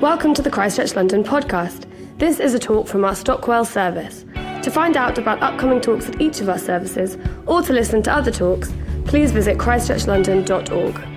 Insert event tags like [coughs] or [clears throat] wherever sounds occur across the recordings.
Welcome to the Christchurch London podcast. This is a talk from our Stockwell service. To find out about upcoming talks at each of our services or to listen to other talks, please visit christchurchlondon.org.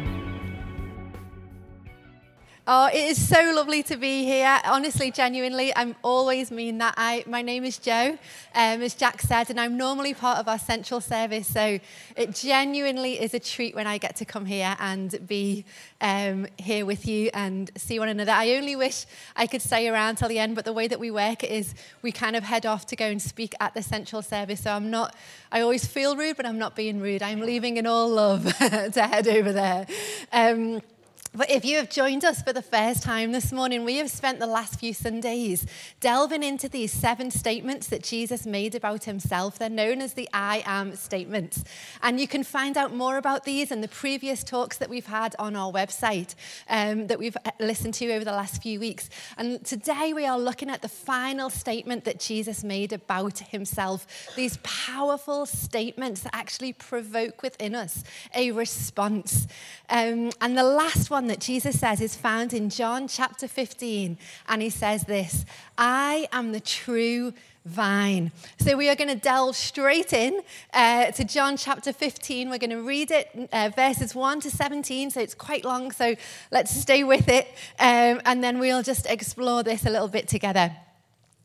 Oh, it is so lovely to be here. Honestly, genuinely, I'm always mean that. I, my name is Jo, um, as Jack said, and I'm normally part of our central service. So it genuinely is a treat when I get to come here and be um, here with you and see one another. I only wish I could stay around till the end, but the way that we work is we kind of head off to go and speak at the central service. So I'm not, I always feel rude, but I'm not being rude. I'm leaving in all love [laughs] to head over there. Um, but if you have joined us for the first time this morning, we have spent the last few Sundays delving into these seven statements that Jesus made about himself. They're known as the I am statements. And you can find out more about these in the previous talks that we've had on our website um, that we've listened to over the last few weeks. And today we are looking at the final statement that Jesus made about himself. These powerful statements actually provoke within us a response. Um, and the last one that Jesus says is found in John chapter 15. And he says this I am the true vine. So we are going to delve straight in uh, to John chapter 15. We're going to read it, uh, verses 1 to 17. So it's quite long. So let's stay with it. Um, and then we'll just explore this a little bit together.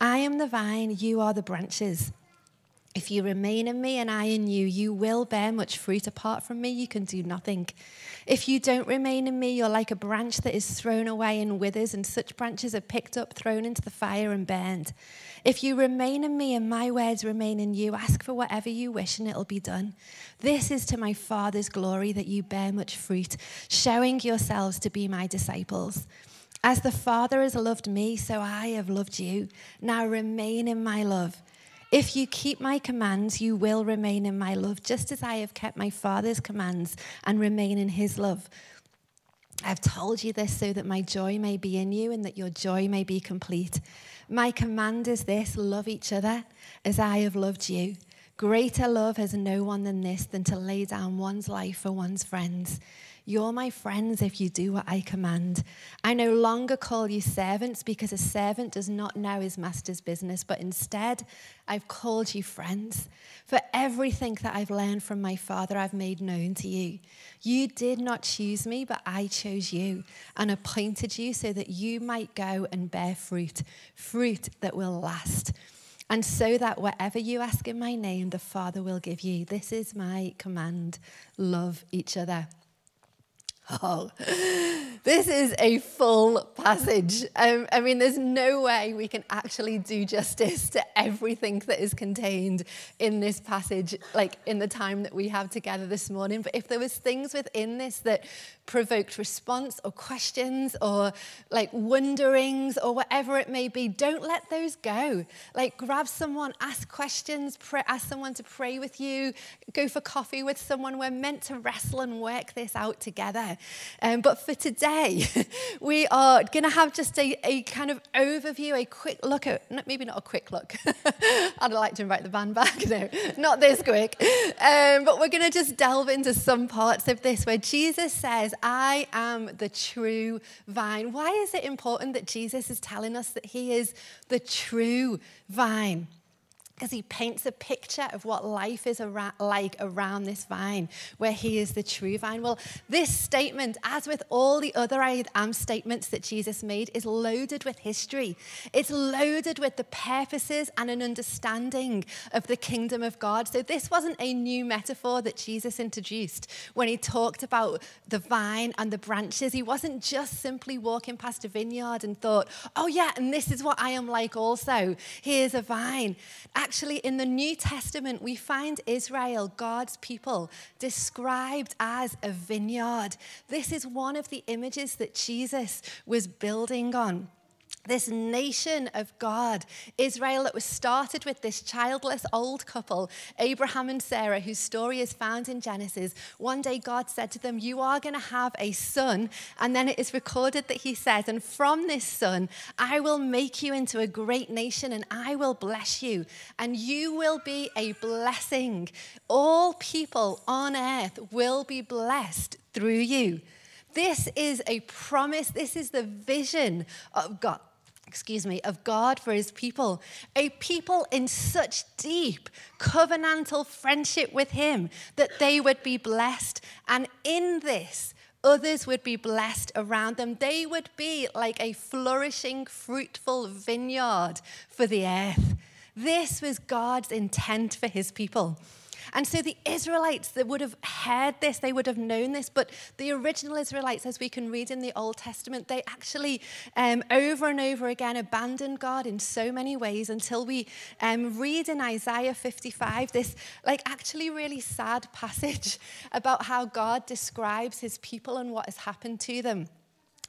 I am the vine, you are the branches. If you remain in me and I in you, you will bear much fruit. Apart from me, you can do nothing. If you don't remain in me, you're like a branch that is thrown away and withers, and such branches are picked up, thrown into the fire, and burned. If you remain in me and my words remain in you, ask for whatever you wish, and it'll be done. This is to my Father's glory that you bear much fruit, showing yourselves to be my disciples. As the Father has loved me, so I have loved you. Now remain in my love. If you keep my commands, you will remain in my love, just as I have kept my Father's commands and remain in his love. I've told you this so that my joy may be in you and that your joy may be complete. My command is this love each other as I have loved you. Greater love has no one than this, than to lay down one's life for one's friends. You're my friends if you do what I command. I no longer call you servants because a servant does not know his master's business, but instead I've called you friends. For everything that I've learned from my Father, I've made known to you. You did not choose me, but I chose you and appointed you so that you might go and bear fruit, fruit that will last. And so that whatever you ask in my name, the Father will give you. This is my command love each other. Oh, [laughs] this is a full passage. Um, I mean, there's no way we can actually do justice to everything that is contained in this passage, like in the time that we have together this morning. But if there was things within this that provoked response or questions or like wonderings or whatever it may be, don't let those go. Like grab someone, ask questions, pray, ask someone to pray with you, go for coffee with someone. We're meant to wrestle and work this out together. Um, but for today, [laughs] we are going to have just a, a kind of overview, a quick look at, maybe not a quick look. [laughs] I'd like to invite the band back. [laughs] No, not this quick. Um, but we're going to just delve into some parts of this where Jesus says, I am the true vine. Why is it important that Jesus is telling us that he is the true vine? Because he paints a picture of what life is around, like around this vine, where he is the true vine. Well, this statement, as with all the other I am statements that Jesus made, is loaded with history. It's loaded with the purposes and an understanding of the kingdom of God. So, this wasn't a new metaphor that Jesus introduced when he talked about the vine and the branches. He wasn't just simply walking past a vineyard and thought, oh, yeah, and this is what I am like also. Here's a vine actually, in the New Testament, we find Israel, God's people, described as a vineyard. This is one of the images that Jesus was building on this nation of God, Israel, that was started with this childless old couple, Abraham and Sarah, whose story is found in Genesis. One day God said to them, You are going to have a son. And then it is recorded that he says, And from this son, I will make you into a great nation and I will bless you, and you will be a blessing. All people on earth will be blessed through you. This is a promise. This is the vision of God excuse me, of God for his people, a people in such deep covenantal friendship with him that they would be blessed. And in this, others would be blessed around them. They would be like a flourishing, fruitful vineyard for the earth. This was God's intent for his people. And so the Israelites, that would have heard this, they would have known this, but the original Israelites, as we can read in the Old Testament, they actually um, over and over again abandoned God in so many ways until we um, read in Isaiah 55 this, like, actually really sad [laughs] passage about how God describes his people and what has happened to them.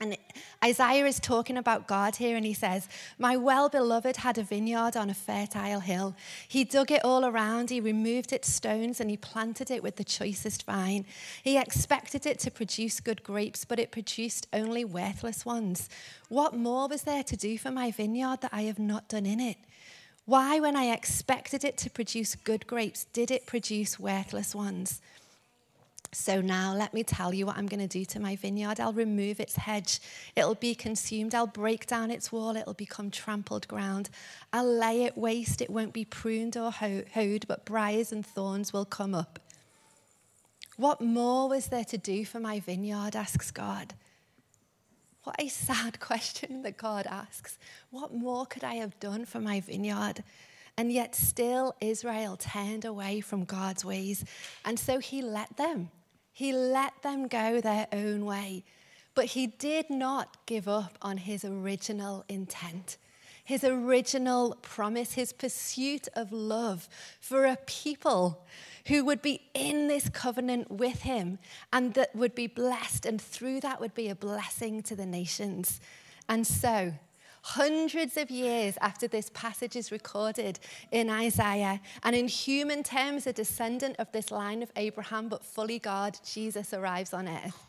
And Isaiah is talking about God here, and he says, My well beloved had a vineyard on a fertile hill. He dug it all around, he removed its stones, and he planted it with the choicest vine. He expected it to produce good grapes, but it produced only worthless ones. What more was there to do for my vineyard that I have not done in it? Why, when I expected it to produce good grapes, did it produce worthless ones? So now let me tell you what I'm going to do to my vineyard. I'll remove its hedge. It'll be consumed. I'll break down its wall. It'll become trampled ground. I'll lay it waste. It won't be pruned or hoed, but briars and thorns will come up. What more was there to do for my vineyard? asks God. What a sad [laughs] question that God asks. What more could I have done for my vineyard? And yet, still, Israel turned away from God's ways. And so he let them. He let them go their own way, but he did not give up on his original intent, his original promise, his pursuit of love for a people who would be in this covenant with him and that would be blessed, and through that would be a blessing to the nations. And so, hundreds of years after this passage is recorded in Isaiah, and in human terms, a descendant of this line of Abraham, but fully God, Jesus arrives on earth.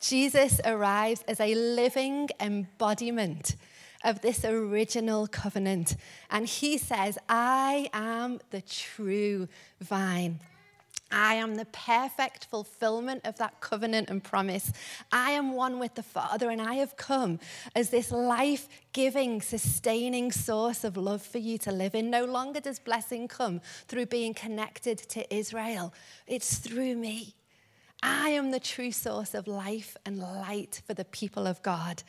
Jesus arrives as a living embodiment of this original covenant. And he says, I am the true vine. I am the perfect fulfillment of that covenant and promise. I am one with the Father, and I have come as this life giving, sustaining source of love for you to live in. No longer does blessing come through being connected to Israel, it's through me. I am the true source of life and light for the people of God.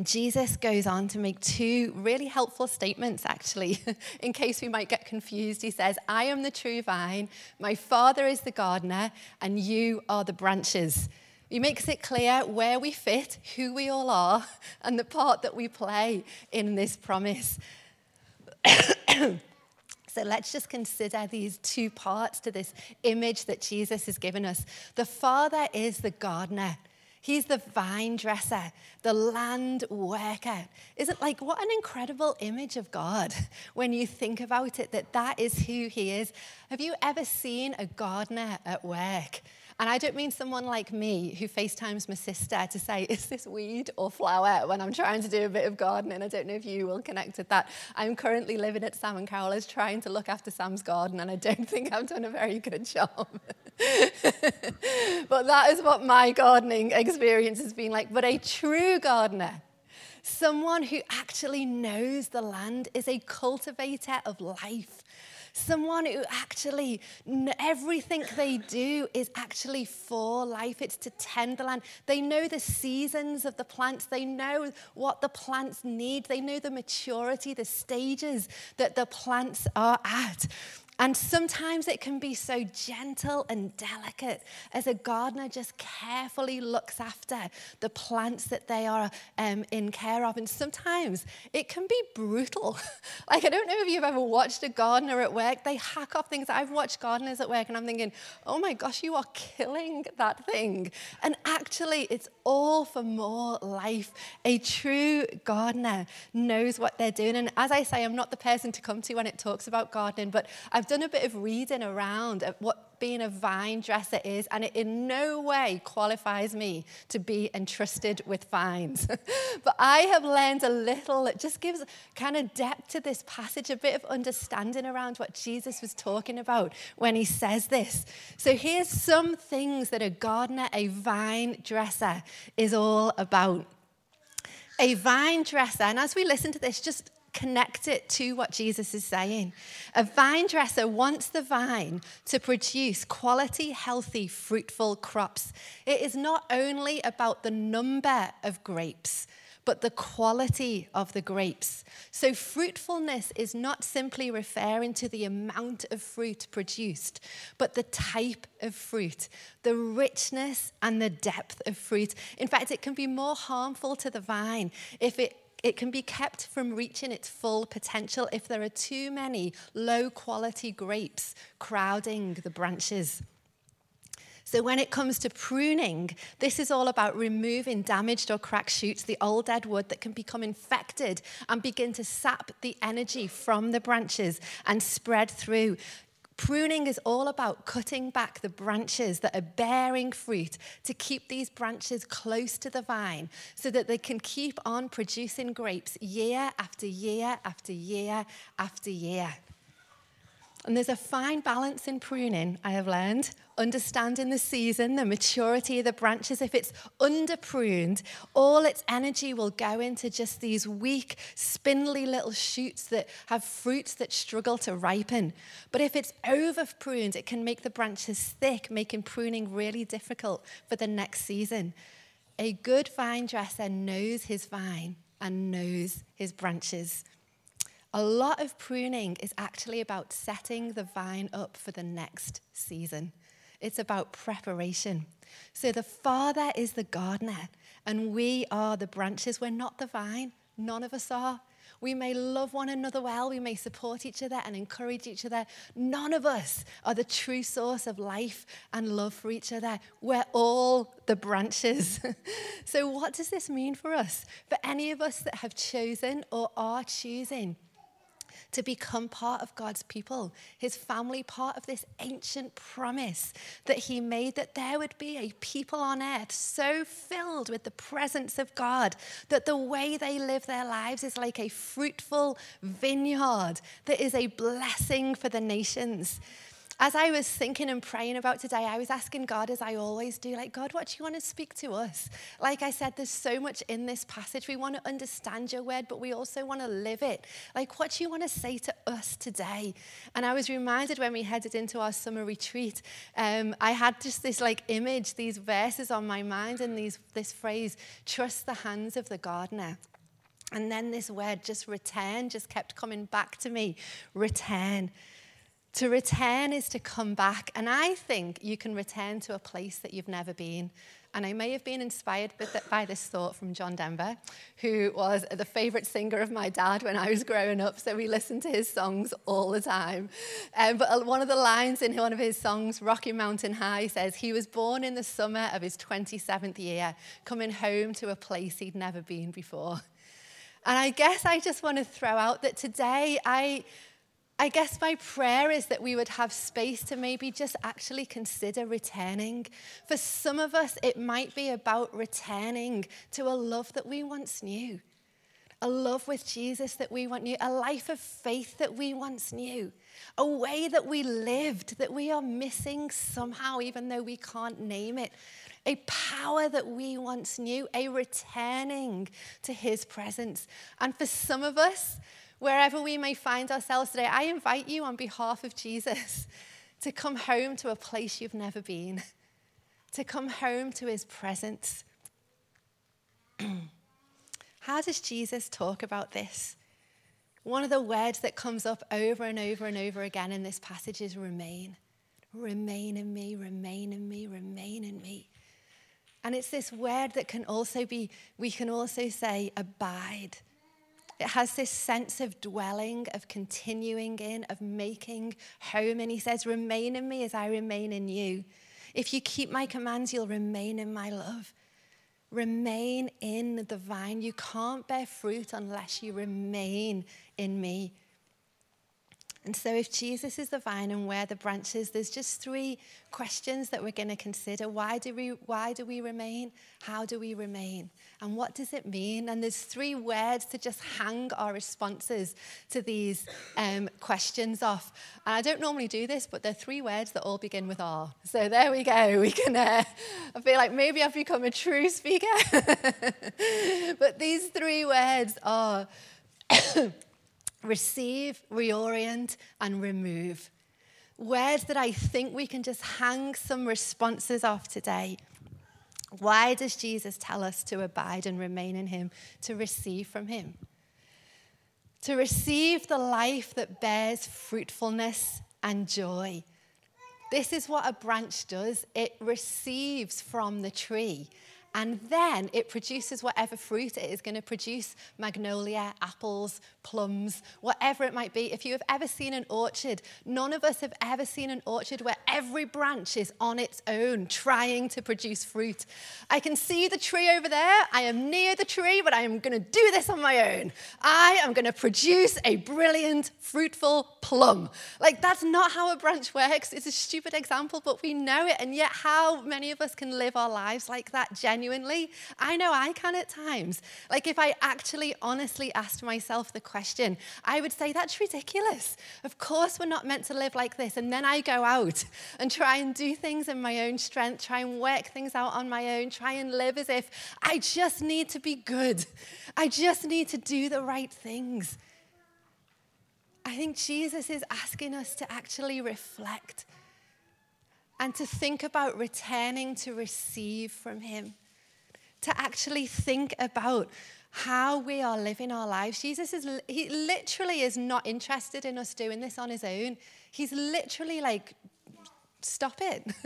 Jesus goes on to make two really helpful statements, actually, [laughs] in case we might get confused. He says, I am the true vine, my Father is the gardener, and you are the branches. He makes it clear where we fit, who we all are, [laughs] and the part that we play in this promise. [coughs] So let's just consider these two parts to this image that Jesus has given us. The Father is the gardener. He's the vine dresser, the land worker. Isn't like what an incredible image of God [laughs] when you think about it that that is who he is. Have you ever seen a gardener at work? And I don't mean someone like me who FaceTimes my sister to say, is this weed or flower when I'm trying to do a bit of gardening. I don't know if you will connect with that. I'm currently living at Sam and Carola's trying to look after Sam's garden, and I don't [laughs] think I've done a very good job. [laughs] but that is what my gardening experience has been like. But a true gardener, someone who actually knows the land, is a cultivator of life someone who actually, everything they do is actually for life. It's to tend the land. They know the seasons of the plants, they know what the plants need, they know the maturity, the stages that the plants are at. And sometimes it can be so gentle and delicate as a gardener just carefully looks after the plants that they are um, in care of. And sometimes it can be brutal. [laughs] like, I don't know if you've ever watched a gardener at work, they hack off things. I've watched gardeners at work and I'm thinking, oh my gosh, you are killing that thing. And actually, it's all for more life. A true gardener knows what they're doing. And as I say, I'm not the person to come to when it talks about gardening, but I've done a bit of reading around what being a vine dresser is, and it in no way qualifies me to be entrusted with vines. [laughs] but I have learned a little, it just gives kind of depth to this passage, a bit of understanding around what Jesus was talking about when he says this. So here's some things that a gardener, a vine dresser, is all about. A vine dresser, and as we listen to this, just connect it to what Jesus is saying. A vine dresser wants the vine to produce quality, healthy, fruitful crops. It is not only about the number of grapes, but the quality of the grapes. So, fruitfulness is not simply referring to the amount of fruit produced, but the type of fruit, the richness and the depth of fruit. In fact, it can be more harmful to the vine if it it can be kept from reaching its full potential if there are too many low quality grapes crowding the branches. So, when it comes to pruning, this is all about removing damaged or cracked shoots, the old dead wood that can become infected and begin to sap the energy from the branches and spread through. Pruning is all about cutting back the branches that are bearing fruit to keep these branches close to the vine so that they can keep on producing grapes year after year after year after year. And there's a fine balance in pruning, I have learned. Understanding the season, the maturity of the branches. If it's under pruned, all its energy will go into just these weak, spindly little shoots that have fruits that struggle to ripen. But if it's over pruned, it can make the branches thick, making pruning really difficult for the next season. A good vine dresser knows his vine and knows his branches. A lot of pruning is actually about setting the vine up for the next season. It's about preparation. So the Father is the gardener, and we are the branches. We're not the vine. None of us are. We may love one another well, we may support each other and encourage each other. None of us are the true source of life and love for each other. We're all the branches. [laughs] so, what does this mean for us? For any of us that have chosen or are choosing to become part of God's people, his family, part of this ancient promise that he made that there would be a people on earth so filled with the presence of God that the way they live their lives is like a fruitful vineyard that is a blessing for the nations as I was thinking and praying about today, I was asking God, as I always do, like, God, what do you want to speak to us? Like I said, there's so much in this passage. We want to understand your word, but we also want to live it. Like, what do you want to say to us today? And I was reminded when we headed into our summer retreat, um, I had just this like image, these verses on my mind, and these, this phrase, trust the hands of the gardener. And then this word, just return, just kept coming back to me. Return. To return is to come back. And I think you can return to a place that you've never been. And I may have been inspired by this thought from John Denver, who was the favorite singer of my dad when I was growing up. So we listened to his songs all the time. Um, but one of the lines in one of his songs, Rocky Mountain High, says, He was born in the summer of his 27th year, coming home to a place he'd never been before. And I guess I just want to throw out that today I I guess my prayer is that we would have space to maybe just actually consider returning. For some of us, it might be about returning to a love that we once knew, a love with Jesus that we once knew, a life of faith that we once knew, a way that we lived that we are missing somehow, even though we can't name it. A power that we once knew, a returning to his presence. And for some of us, wherever we may find ourselves today, I invite you on behalf of Jesus [laughs] to come home to a place you've never been, to come home to his presence. [clears throat] How does Jesus talk about this? One of the words that comes up over and over and over again in this passage is remain. Remain in me, remain in me, remain in me. And it's this word that can also be, we can also say, abide. It has this sense of dwelling, of continuing in, of making home. And he says, Remain in me as I remain in you. If you keep my commands, you'll remain in my love. Remain in the vine. You can't bear fruit unless you remain in me. And so, if Jesus is the vine and we're the branches, there's just three questions that we're going to consider. Why do we, why do we remain? How do we remain? And what does it mean? And there's three words to just hang our responses to these um, questions off. And I don't normally do this, but there are three words that all begin with R. So there we go. We can. Uh, I feel like maybe I've become a true speaker. [laughs] but these three words are. [coughs] receive, reorient, and remove. Words that I think we can just hang some responses off today. Why does Jesus tell us to abide and remain in Him, to receive from Him? To receive the life that bears fruitfulness and joy. This is what a branch does it receives from the tree and then it produces whatever fruit it is going to produce magnolia, apples, plums, whatever it might be. If you have ever seen an orchard, none of us have ever seen an orchard where every branch is on its own trying to produce fruit. I can see the tree over there. I am near the tree, but I am going to do this on my own. I am going to produce a brilliant, fruitful plum. Like, that's not how a branch works. It's a stupid example, but we know it. And yet, how many of us can live our lives like that genuinely? Genuinely. I know I can at times. Like if I actually honestly asked myself the question, I would say, that's ridiculous. Of course, we're not meant to live like this. And then I go out [laughs] and try and do things in my own strength, try and work things out on my own, try and live as if I just need to be good. I just need to do the right things. I think Jesus is asking us to actually reflect and to think about returning to receive from Him to actually think about how we are living our lives. Jesus is he literally is not interested in us doing this on his own. He's literally like stop it. [laughs]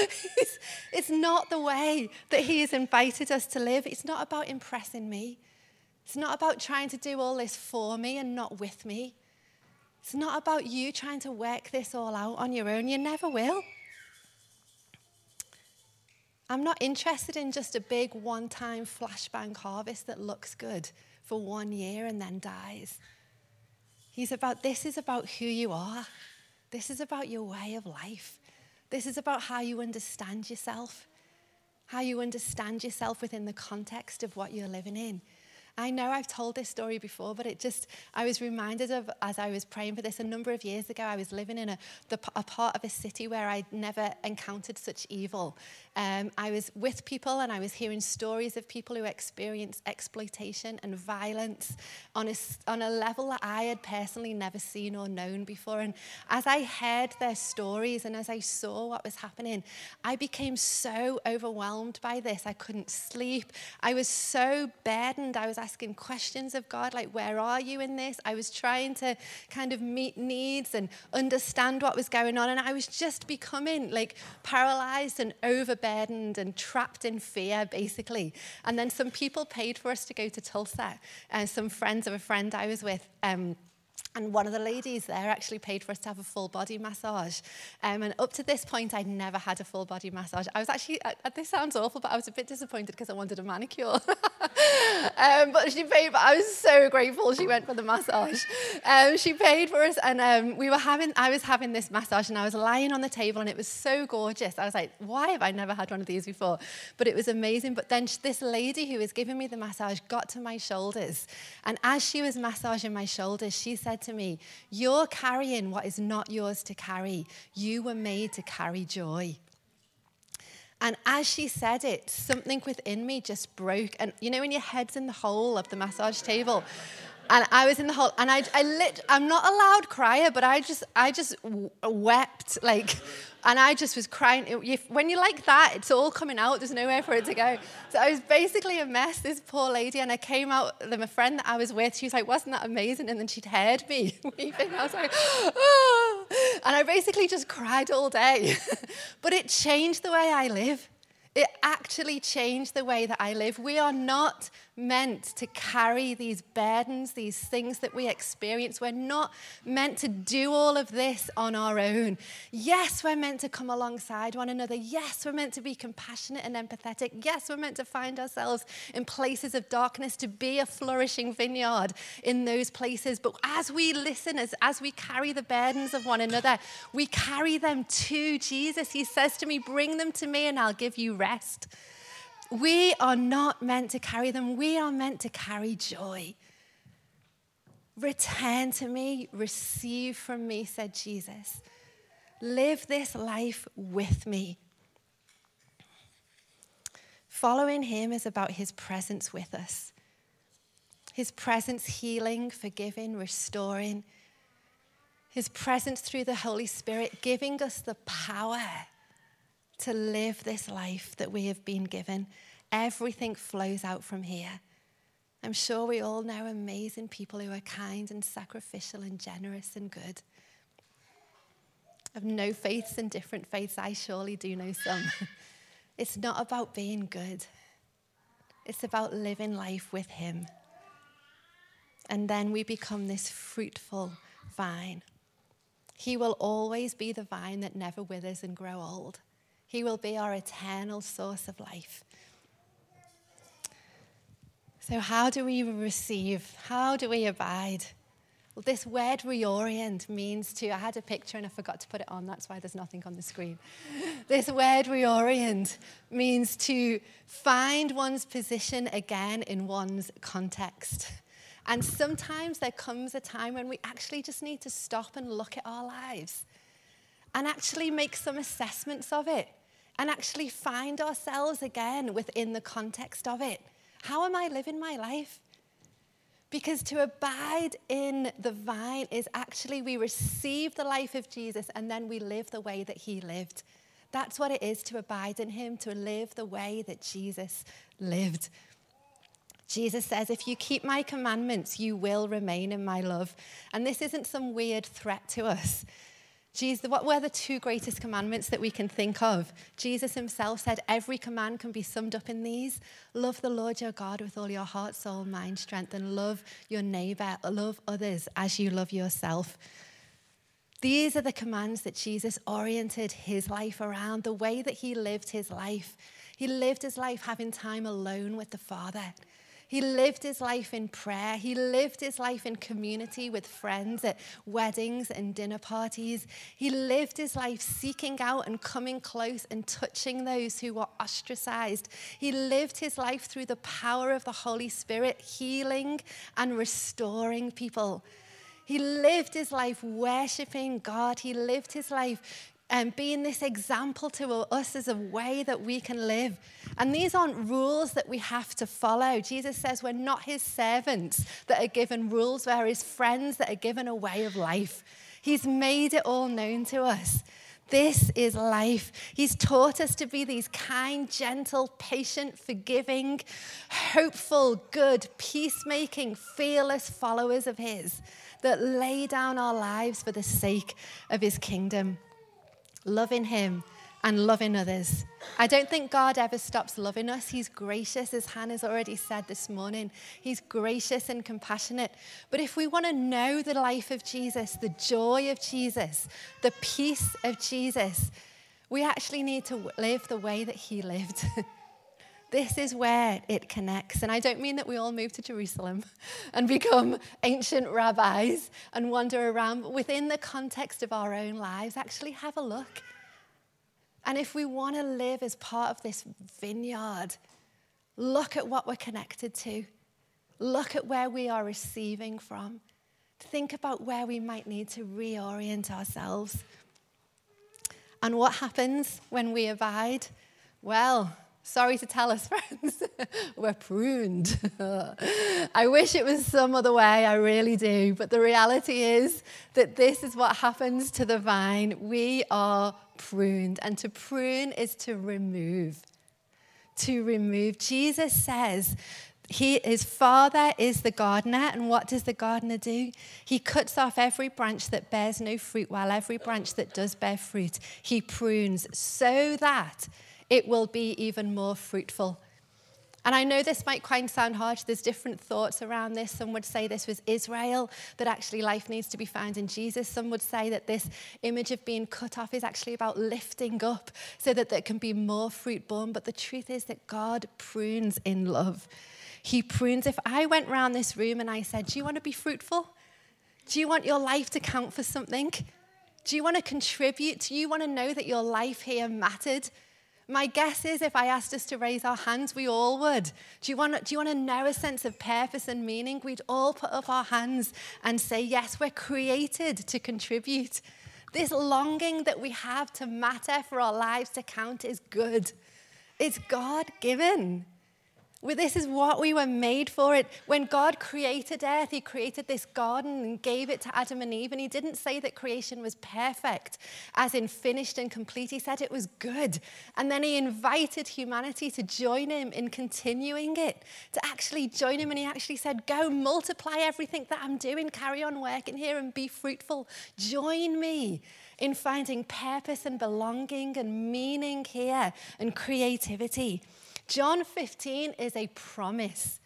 it's, it's not the way that he has invited us to live. It's not about impressing me. It's not about trying to do all this for me and not with me. It's not about you trying to work this all out on your own. You never will. I'm not interested in just a big one time flashbang harvest that looks good for one year and then dies. He's about, this is about who you are. This is about your way of life. This is about how you understand yourself, how you understand yourself within the context of what you're living in. I know I've told this story before, but it just, I was reminded of as I was praying for this a number of years ago. I was living in a, the, a part of a city where I'd never encountered such evil. Um, I was with people and I was hearing stories of people who experienced exploitation and violence on a, on a level that I had personally never seen or known before. And as I heard their stories and as I saw what was happening, I became so overwhelmed by this. I couldn't sleep. I was so burdened. I was asking questions of God, like, where are you in this? I was trying to kind of meet needs and understand what was going on. And I was just becoming like paralyzed and overburdened and trapped in fear, basically. And then some people paid for us to go to Tulsa, and some friends of a friend I was with. Um, and one of the ladies there actually paid for us to have a full body massage. Um, and up to this point, I'd never had a full body massage. I was actually, uh, uh this sounds awful, but I was a bit disappointed because I wanted a manicure. [laughs] um, but she paid, but I was so grateful she went for the massage. Um, she paid for us, and um, we were having, I was having this massage, and I was lying on the table, and it was so gorgeous. I was like, why have I never had one of these before? But it was amazing. But then this lady who was giving me the massage got to my shoulders. And as she was massaging my shoulders, she said to me, You're carrying what is not yours to carry. You were made to carry joy. And as she said it, something within me just broke. And you know, when your head's in the hole of the massage table, and I was in the hall, and I, I lit, I'm not a loud crier, but I just, I just wept like And I just was crying. When you're like that, it's all coming out. There's nowhere for it to go. So I was basically a mess, this poor lady. And I came out, my friend that I was with, she was like, wasn't that amazing? And then she'd heard me [laughs] weeping. I was like, oh. And I basically just cried all day. [laughs] but it changed the way I live. It actually changed the way that I live. We are not meant to carry these burdens, these things that we experience. We're not meant to do all of this on our own. Yes, we're meant to come alongside one another. Yes, we're meant to be compassionate and empathetic. Yes, we're meant to find ourselves in places of darkness to be a flourishing vineyard in those places. But as we listen, as, as we carry the burdens of one another, we carry them to Jesus. He says to me, Bring them to me and I'll give you rest. We are not meant to carry them, we are meant to carry joy. Return to me, receive from me, said Jesus. Live this life with me. Following him is about his presence with us. His presence healing, forgiving, restoring. His presence through the Holy Spirit giving us the power to live this life that we have been given. Everything flows out from here. I'm sure we all know amazing people who are kind and sacrificial and generous and good. Of no faiths and different faiths, I surely do know some. [laughs] it's not about being good, it's about living life with Him. And then we become this fruitful vine. He will always be the vine that never withers and grow old. He will be our eternal source of life. So, how do we receive? How do we abide? Well, this word reorient means to, I had a picture and I forgot to put it on, that's why there's nothing on the screen. [laughs] this word reorient means to find one's position again in one's context. And sometimes there comes a time when we actually just need to stop and look at our lives and actually make some assessments of it and actually find ourselves again within the context of it. How am I living my life? Because to abide in the vine is actually we receive the life of Jesus and then we live the way that he lived. That's what it is to abide in him, to live the way that Jesus lived. Jesus says, If you keep my commandments, you will remain in my love. And this isn't some weird threat to us. Jesus, what were the two greatest commandments that we can think of? Jesus himself said every command can be summed up in these love the Lord your God with all your heart, soul, mind, strength, and love your neighbor, love others as you love yourself. These are the commands that Jesus oriented his life around, the way that he lived his life. He lived his life having time alone with the Father. He lived his life in prayer. He lived his life in community with friends at weddings and dinner parties. He lived his life seeking out and coming close and touching those who were ostracized. He lived his life through the power of the Holy Spirit, healing and restoring people. He lived his life worshiping God. He lived his life um, being this example to us as a way that we can live. And these aren't rules that we have to follow. Jesus says we're not his servants that are given rules, we're his friends that are given a way of life. He's made it all known to us. This is life. He's taught us to be these kind, gentle, patient, forgiving, hopeful, good, peacemaking, fearless followers of His that lay down our lives for the sake of His kingdom loving Him and loving others. I don't think God ever stops loving us. He's gracious, as Hannah's already said this morning. He's gracious and compassionate. But if we want to know the life of Jesus, the joy of Jesus, the peace of Jesus, we actually need to live the way that He lived. [laughs] This is where it connects. And I don't mean that we all move to Jerusalem [laughs] and become ancient rabbis and wander around, but within the context of our own lives, actually have a look. And if we want to live as part of this vineyard, look at what we're connected to, look at where we are receiving from. Think about where we might need to reorient ourselves. And what happens when we abide? Well, Sorry to tell us, [laughs] friends, we're pruned. I wish it was some other way, I really do. But the reality is that this is what happens to the vine. We are pruned. And to prune is to remove. To remove. Jesus says he, his father is the gardener, and what does the gardener do? He cuts off every branch that bears no fruit, while every branch that does bear fruit, he prunes so that it will be even more fruitful. And I know this might quite sound harsh. There's different thoughts around this. Some would say this was Israel, that actually life needs to be found in Jesus. Some would say that this image of being cut off is actually about lifting up so that there can be more fruit born. But the truth is that God prunes in love. He prunes. If I went around this room and I said, Do you want to be fruitful? Do you want your life to count for something? Do you want to contribute? Do you want to know that your life here mattered? My guess is if I asked us to raise our hands, we all would. Do you, want, do you want to know a sense of purpose and meaning? We'd all put up our hands and say, Yes, we're created to contribute. This longing that we have to matter for our lives to count is good. It's God given. This is what we were made for. It when God created earth, He created this garden and gave it to Adam and Eve. And He didn't say that creation was perfect, as in finished and complete. He said it was good. And then He invited humanity to join Him in continuing it, to actually join Him. And He actually said, "Go multiply everything that I'm doing. Carry on working here and be fruitful. Join me." In finding purpose and belonging and meaning here and creativity. John 15 is a promise.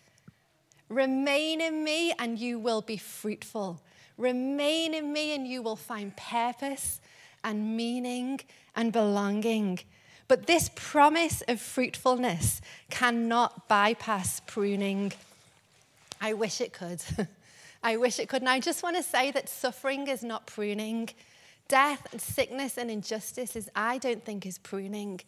Remain in me and you will be fruitful. Remain in me and you will find purpose and meaning and belonging. But this promise of fruitfulness cannot bypass pruning. I wish it could. [laughs] I wish it could. And I just want to say that suffering is not pruning. Death and sickness and injustice is, I don't think, is pruning.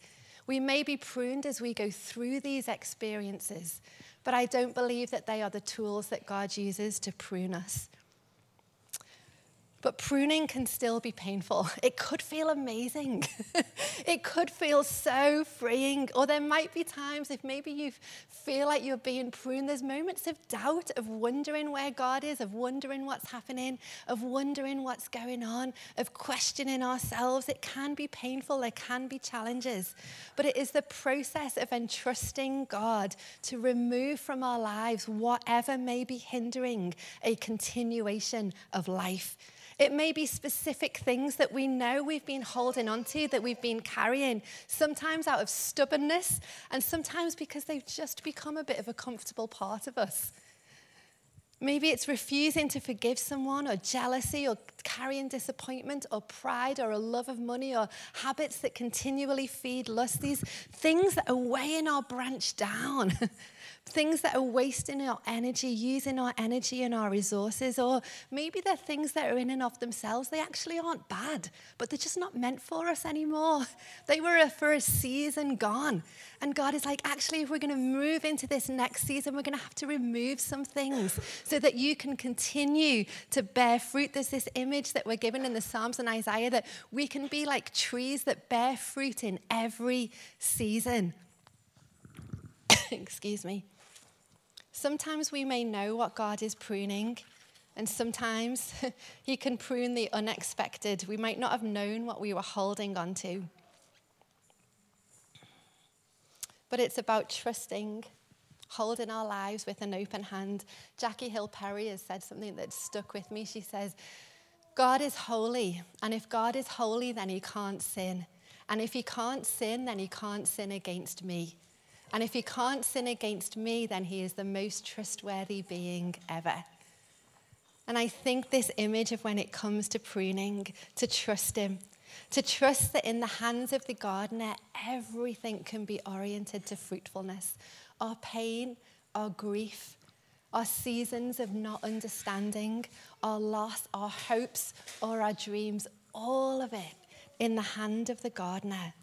We may be pruned as we go through these experiences, but I don't believe that they are the tools that God uses to prune us. But pruning can still be painful. [laughs] It could feel amazing. [laughs] it could feel so freeing. Or there might be times if maybe you feel like you're being pruned, there's moments of doubt, of wondering where God is, of wondering what's happening, of wondering what's going on, of questioning ourselves. It can be painful, there can be challenges. But it is the process of entrusting God to remove from our lives whatever may be hindering a continuation of life. It may be specific things that we know we've been holding onto, that we've been carrying, sometimes out of stubbornness, and sometimes because they've just become a bit of a comfortable part of us. Maybe it's refusing to forgive someone, or jealousy, or carrying disappointment, or pride, or a love of money, or habits that continually feed lust. These things that are weighing our branch down. [laughs] things that are wasting our energy, using our energy and our resources, or maybe they're things that are in and of themselves. They actually aren't bad, but they're just not meant for us anymore. [laughs] They were for a season gone. And God is like, actually, if we're going to move into this next season, we're going to have to remove some things so that you can continue to bear fruit. There's this image that we're given in the Psalms and Isaiah that we can be like trees that bear fruit in every season. [coughs] Excuse me. Sometimes we may know what God is pruning, and sometimes [laughs] He can prune the unexpected. We might not have known what we were holding on to. But it's about trusting, holding our lives with an open hand. Jackie Hill Perry has said something that stuck with me. She says, God is holy, and if God is holy, then He can't sin. And if He can't sin, then He can't sin against me. And if he can't sin against me, then he is the most trustworthy being ever. And I think this image of when it comes to pruning, to trust him, to trust that in the hands of the gardener, everything can be oriented to fruitfulness. Our pain, our grief, our seasons of not understanding, our loss, our hopes, or our dreams, all of it in the hand of the gardener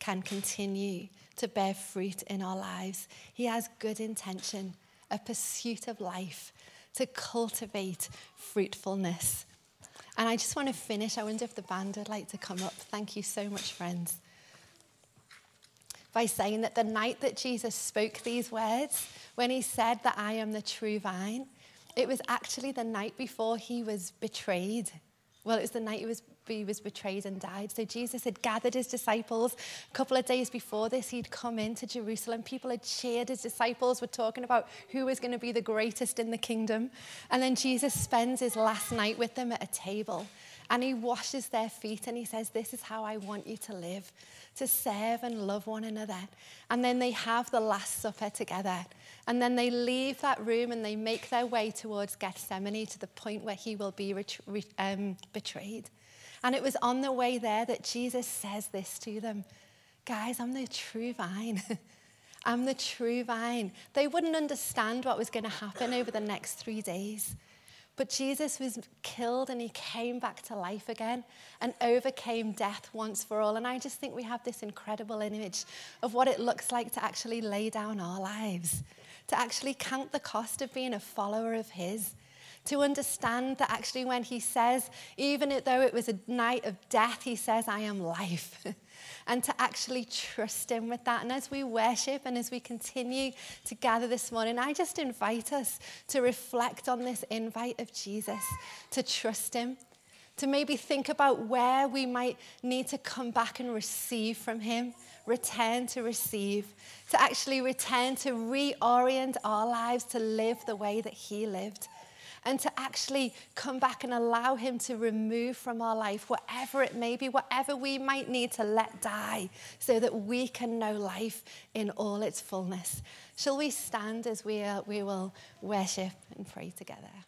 can continue to bear fruit in our lives. He has good intention, a pursuit of life to cultivate fruitfulness. And I just want to finish. I wonder if the band would like to come up. Thank you so much, friends. By saying that the night that Jesus spoke these words, when he said that I am the true vine, it was actually the night before he was betrayed. Well, it was the night he was he was betrayed and died. So Jesus had gathered his disciples. A couple of days before this, he'd come into Jerusalem. People had cheered. His disciples were talking about who was going to be the greatest in the kingdom. And then Jesus spends his last night with them at a table. And he washes their feet and he says, This is how I want you to live, to serve and love one another. And then they have the Last Supper together. And then they leave that room and they make their way towards Gethsemane to the point where he will be um, betrayed. And it was on the way there that Jesus says this to them Guys, I'm the true vine. [laughs] I'm the true vine. They wouldn't understand what was going to happen over the next three days. But Jesus was killed and he came back to life again and overcame death once for all. And I just think we have this incredible image of what it looks like to actually lay down our lives, to actually count the cost of being a follower of his, to understand that actually when he says, even though it was a night of death, he says, I am life. [laughs] and to actually trust Him with that. And as we worship and as we continue to gather this morning, I just invite us to reflect on this invite of Jesus, to trust Him, to maybe think about where we might need to come back and receive from Him, return to receive, to actually return to reorient our lives to live the way that He lived and to actually come back and allow Him to remove from our life whatever it may be, whatever we might need to let die, so that we can know life in all its fullness. Shall we stand as we, uh, we will worship and pray together?